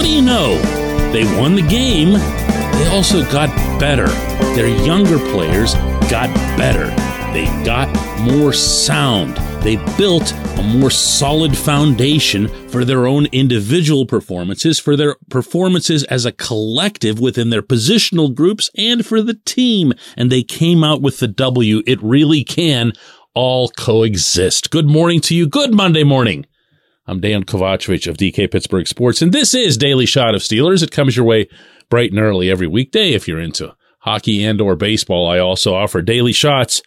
What do you know? They won the game. They also got better. Their younger players got better. They got more sound. They built a more solid foundation for their own individual performances, for their performances as a collective within their positional groups, and for the team. And they came out with the W. It really can all coexist. Good morning to you. Good Monday morning. I'm Dan Kovacevic of DK Pittsburgh Sports, and this is Daily Shot of Steelers. It comes your way bright and early every weekday if you're into hockey and or baseball. I also offer daily shots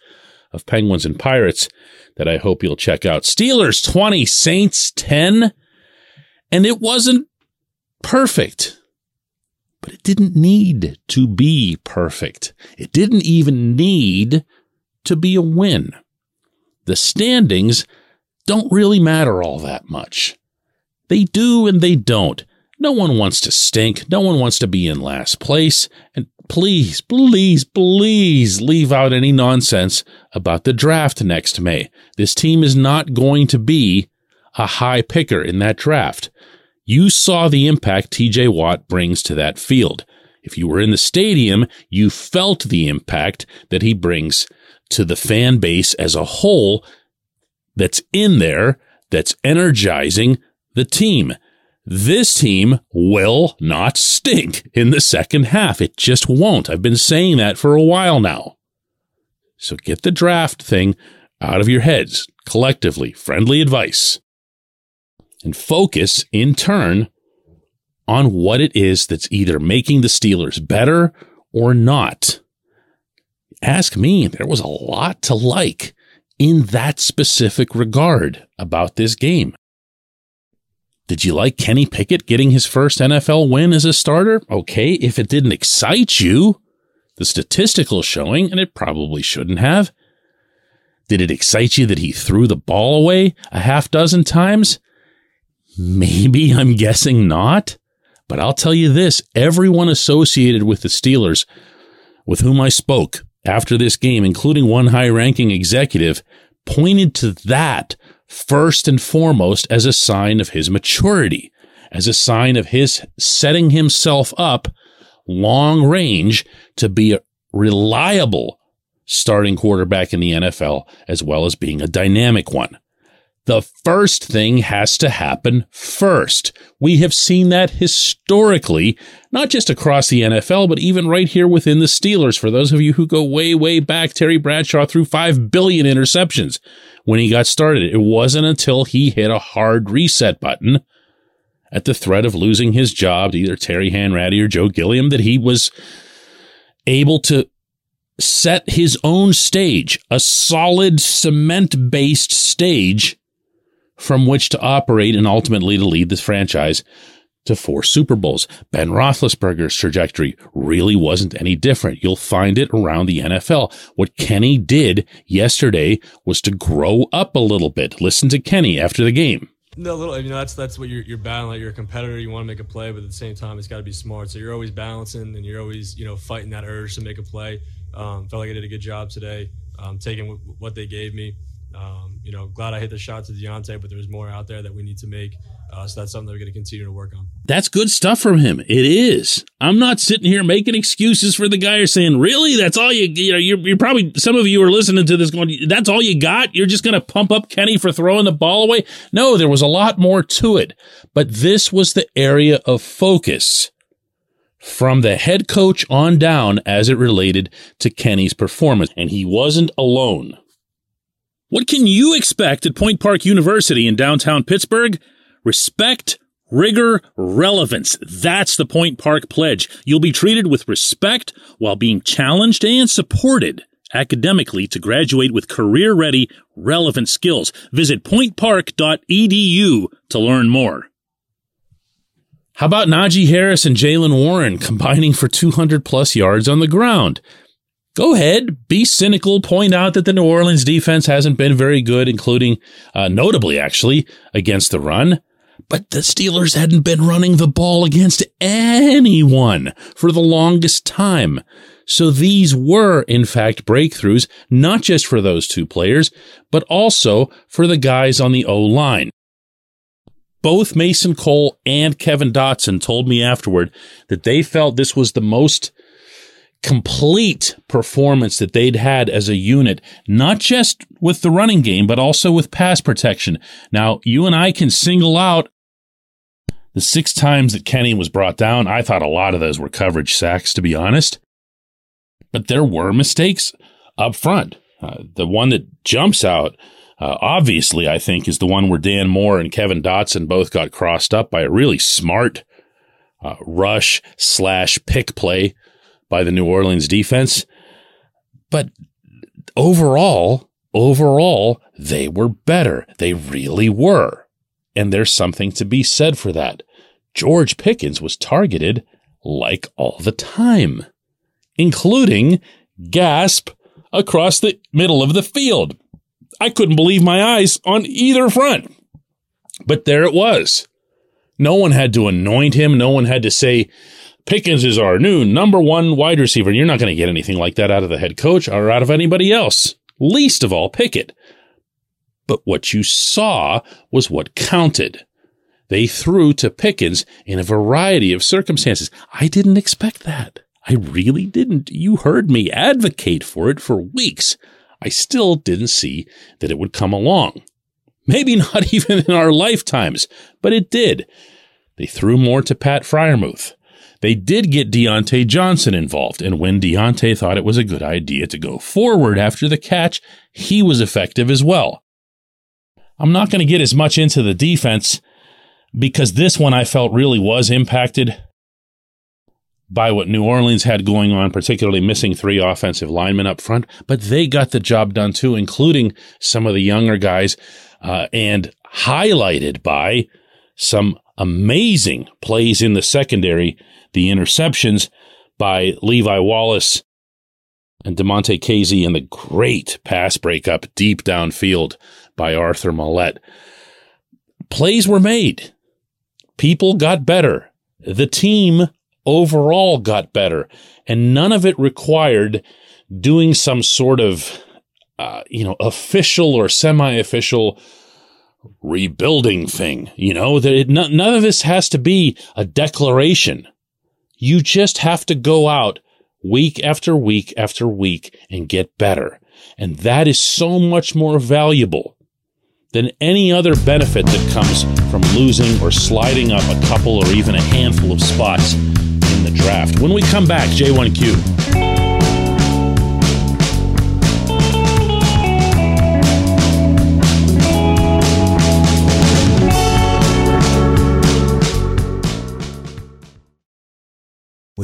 of Penguins and Pirates that I hope you'll check out. Steelers 20, Saints 10. And it wasn't perfect, but it didn't need to be perfect. It didn't even need to be a win. The standings don't really matter all that much. They do and they don't. No one wants to stink. No one wants to be in last place. And please, please, please leave out any nonsense about the draft next May. This team is not going to be a high picker in that draft. You saw the impact TJ Watt brings to that field. If you were in the stadium, you felt the impact that he brings to the fan base as a whole that's in there, that's energizing the team. This team will not stink in the second half. It just won't. I've been saying that for a while now. So get the draft thing out of your heads collectively, friendly advice, and focus in turn on what it is that's either making the Steelers better or not. Ask me, there was a lot to like in that specific regard about this game. Did you like Kenny Pickett getting his first NFL win as a starter? Okay, if it didn't excite you, the statistical showing, and it probably shouldn't have. Did it excite you that he threw the ball away a half dozen times? Maybe I'm guessing not. But I'll tell you this everyone associated with the Steelers with whom I spoke after this game, including one high ranking executive, pointed to that first and foremost as a sign of his maturity, as a sign of his setting himself up long range to be a reliable starting quarterback in the NFL, as well as being a dynamic one. The first thing has to happen first. We have seen that historically, not just across the NFL, but even right here within the Steelers. For those of you who go way, way back, Terry Bradshaw threw 5 billion interceptions when he got started. It wasn't until he hit a hard reset button at the threat of losing his job to either Terry Hanratty or Joe Gilliam that he was able to set his own stage, a solid cement based stage from which to operate and ultimately to lead this franchise to four Super Bowls. Ben Roethlisberger's trajectory really wasn't any different. You'll find it around the NFL. What Kenny did yesterday was to grow up a little bit. Listen to Kenny after the game. No, little. You know, that's that's what you're you're battling. You're a competitor. You want to make a play, but at the same time, it's got to be smart. So you're always balancing, and you're always you know fighting that urge to make a play. Um, felt like I did a good job today, um, taking w- what they gave me. Um, you know, glad I hit the shot to Diontae, but there's more out there that we need to make. Uh, so that's something that we're going to continue to work on. That's good stuff from him. It is. I'm not sitting here making excuses for the guy or saying, really? That's all you, you know, you're, you're probably, some of you are listening to this going, that's all you got? You're just going to pump up Kenny for throwing the ball away? No, there was a lot more to it. But this was the area of focus from the head coach on down as it related to Kenny's performance. And he wasn't alone. What can you expect at Point Park University in downtown Pittsburgh? Respect, rigor, relevance. That's the Point Park Pledge. You'll be treated with respect while being challenged and supported academically to graduate with career ready, relevant skills. Visit pointpark.edu to learn more. How about Najee Harris and Jaylen Warren combining for 200 plus yards on the ground? Go ahead, be cynical, point out that the New Orleans defense hasn't been very good, including, uh, notably actually, against the run. But the Steelers hadn't been running the ball against anyone for the longest time. So these were, in fact, breakthroughs, not just for those two players, but also for the guys on the O line. Both Mason Cole and Kevin Dotson told me afterward that they felt this was the most complete performance that they'd had as a unit, not just with the running game, but also with pass protection. Now, you and I can single out the six times that Kenny was brought down. I thought a lot of those were coverage sacks, to be honest. But there were mistakes up front. Uh, the one that jumps out, uh, obviously, I think, is the one where Dan Moore and Kevin Dotson both got crossed up by a really smart uh, rush slash pick play by the New Orleans defense. But overall, overall, they were better. They really were. And there's something to be said for that. George Pickens was targeted like all the time, including gasp across the middle of the field. I couldn't believe my eyes on either front. But there it was. No one had to anoint him. No one had to say, Pickens is our new number one wide receiver. You're not going to get anything like that out of the head coach or out of anybody else, least of all Pickett. But what you saw was what counted. They threw to Pickens in a variety of circumstances. I didn't expect that. I really didn't. You heard me advocate for it for weeks. I still didn't see that it would come along. Maybe not even in our lifetimes, but it did. They threw more to Pat Freiermuth. They did get Diontae Johnson involved, and when Diontae thought it was a good idea to go forward after the catch, he was effective as well. I'm not going to get as much into the defense because this one I felt really was impacted by what New Orleans had going on, particularly missing three offensive linemen up front, but they got the job done too, including some of the younger guys, uh, and highlighted by some amazing plays in the secondary the interceptions by Levi Wallace and Damontae Kazee and the great pass breakup deep downfield by Arthur Maulet. Plays were made. People got better. The team overall got better. And none of it required doing some sort of, uh, you know, official or semi official rebuilding thing. You know, that it, none of this has to be a declaration. You just have to go out week after week after week and get better. And that is so much more valuable than any other benefit that comes from losing or sliding up a couple or even a handful of spots in the draft. When we come back, J1Q.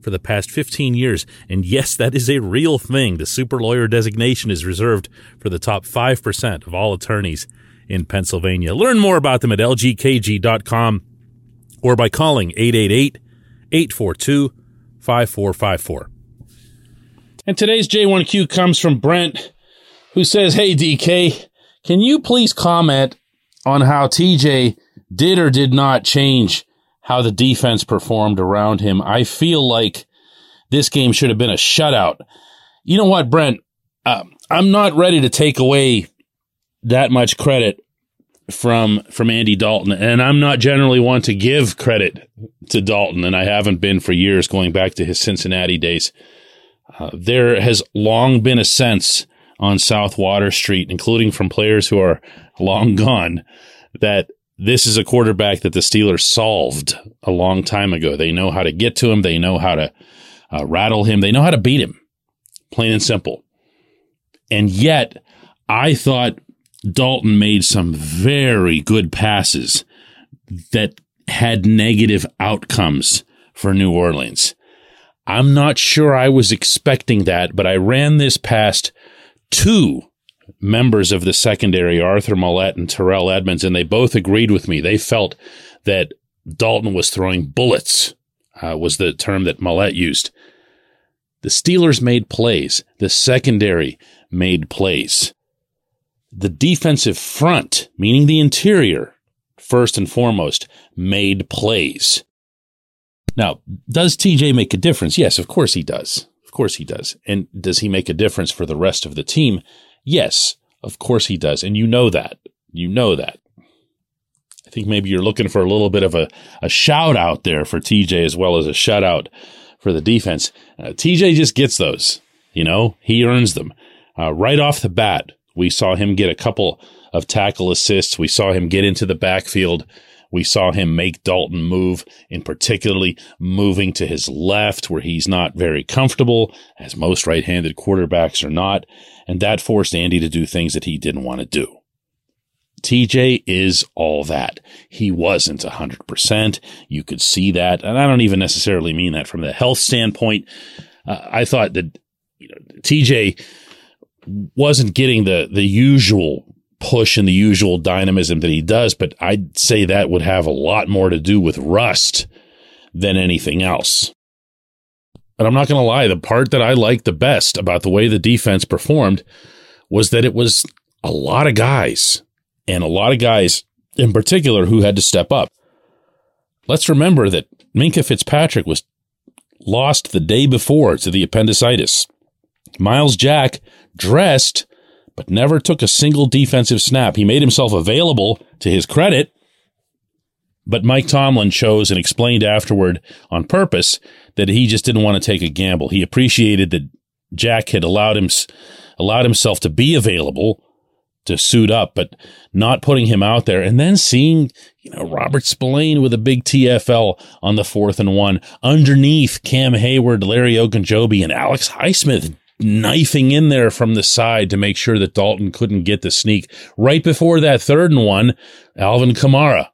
for the past 15 years. And yes, that is a real thing. The super lawyer designation is reserved for the top 5% of all attorneys in Pennsylvania. Learn more about them at lgkg.com or by calling 888 842 5454. And today's J1Q comes from Brent, who says, Hey, DK, can you please comment on how TJ did or did not change how the defense performed around him. I feel like this game should have been a shutout. You know what, Brent? Uh, I'm not ready to take away that much credit from from Andy Dalton, and I'm not generally one to give credit to Dalton, and I haven't been for years, going back to his Cincinnati days. Uh, there has long been a sense on South Water Street, including from players who are long gone, that this is a quarterback that the Steelers solved a long time ago. They know how to get to him. They know how to uh, rattle him. They know how to beat him, plain and simple. And yet, I thought Dalton made some very good passes that had negative outcomes for New Orleans. I'm not sure I was expecting that, but I ran this past two members of the secondary, Arthur Maulet and Terrell Edmunds, and they both agreed with me. They felt that Dalton was throwing bullets, uh, was the term that Maulet used. The Steelers made plays. The secondary made plays. The defensive front, meaning the interior, first and foremost, made plays. Now, does TJ make a difference? Yes, of course he does. Of course he does. And does he make a difference for the rest of the team? Yes, of course he does. And you know that. You know that. I think maybe you're looking for a little bit of a, a shout out there for TJ as well as a shutout for the defense. Uh, TJ just gets those. You know, he earns them. Uh, right off the bat, we saw him get a couple of tackle assists. We saw him get into the backfield we saw him make Dalton move, in particularly moving to his left where he's not very comfortable, as most right handed quarterbacks are not. And that forced Andy to do things that he didn't want to do. TJ is all that. He wasn't 100%. You could see that. And I don't even necessarily mean that from the health standpoint. Uh, I thought that you know, TJ wasn't getting the, the usual push and the usual dynamism that he does, but I'd say that would have a lot more to do with rust than anything else. And I'm not going to lie, the part that I liked the best about the way the defense performed was that it was a lot of guys, and a lot of guys in particular who had to step up. Let's remember that Minkah Fitzpatrick was lost the day before to the appendicitis. Myles Jack dressed but never took a single defensive snap. He made himself available to his credit, but Mike Tomlin chose and explained afterward on purpose that he just didn't want to take a gamble. He appreciated that Jack had allowed him allowed himself to be available to suit up, but not putting him out there. And then seeing, you know, Robert Spillane with a big TFL on the fourth and one underneath Cam Heyward, Larry Ogunjobi, and Alex Highsmith knifing in there from the side to make sure that Dalton couldn't get the sneak. Right before that third and one, Alvin Kamara,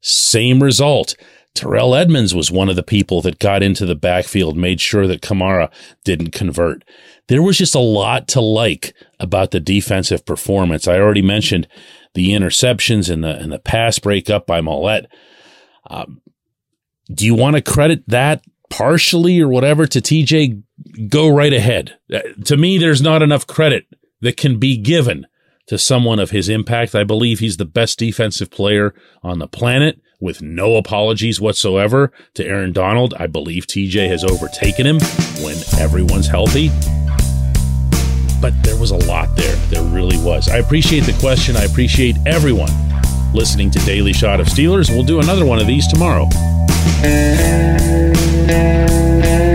same result. Terrell Edmunds was one of the people that got into the backfield, made sure that Kamara didn't convert. There was just a lot to like about the defensive performance. I already mentioned the interceptions and the and the pass breakup by Maulet. Um, do you want to credit that partially or whatever to TJ, go right ahead. Uh, to me, there's not enough credit that can be given to someone of his impact. I believe he's the best defensive player on the planet with no apologies whatsoever to Aaron Donald. I believe TJ has overtaken him when everyone's healthy. But there was a lot there. There really was. I appreciate the question. I appreciate everyone listening to Daily Shot of Steelers. We'll do another one of these tomorrow. Thank you.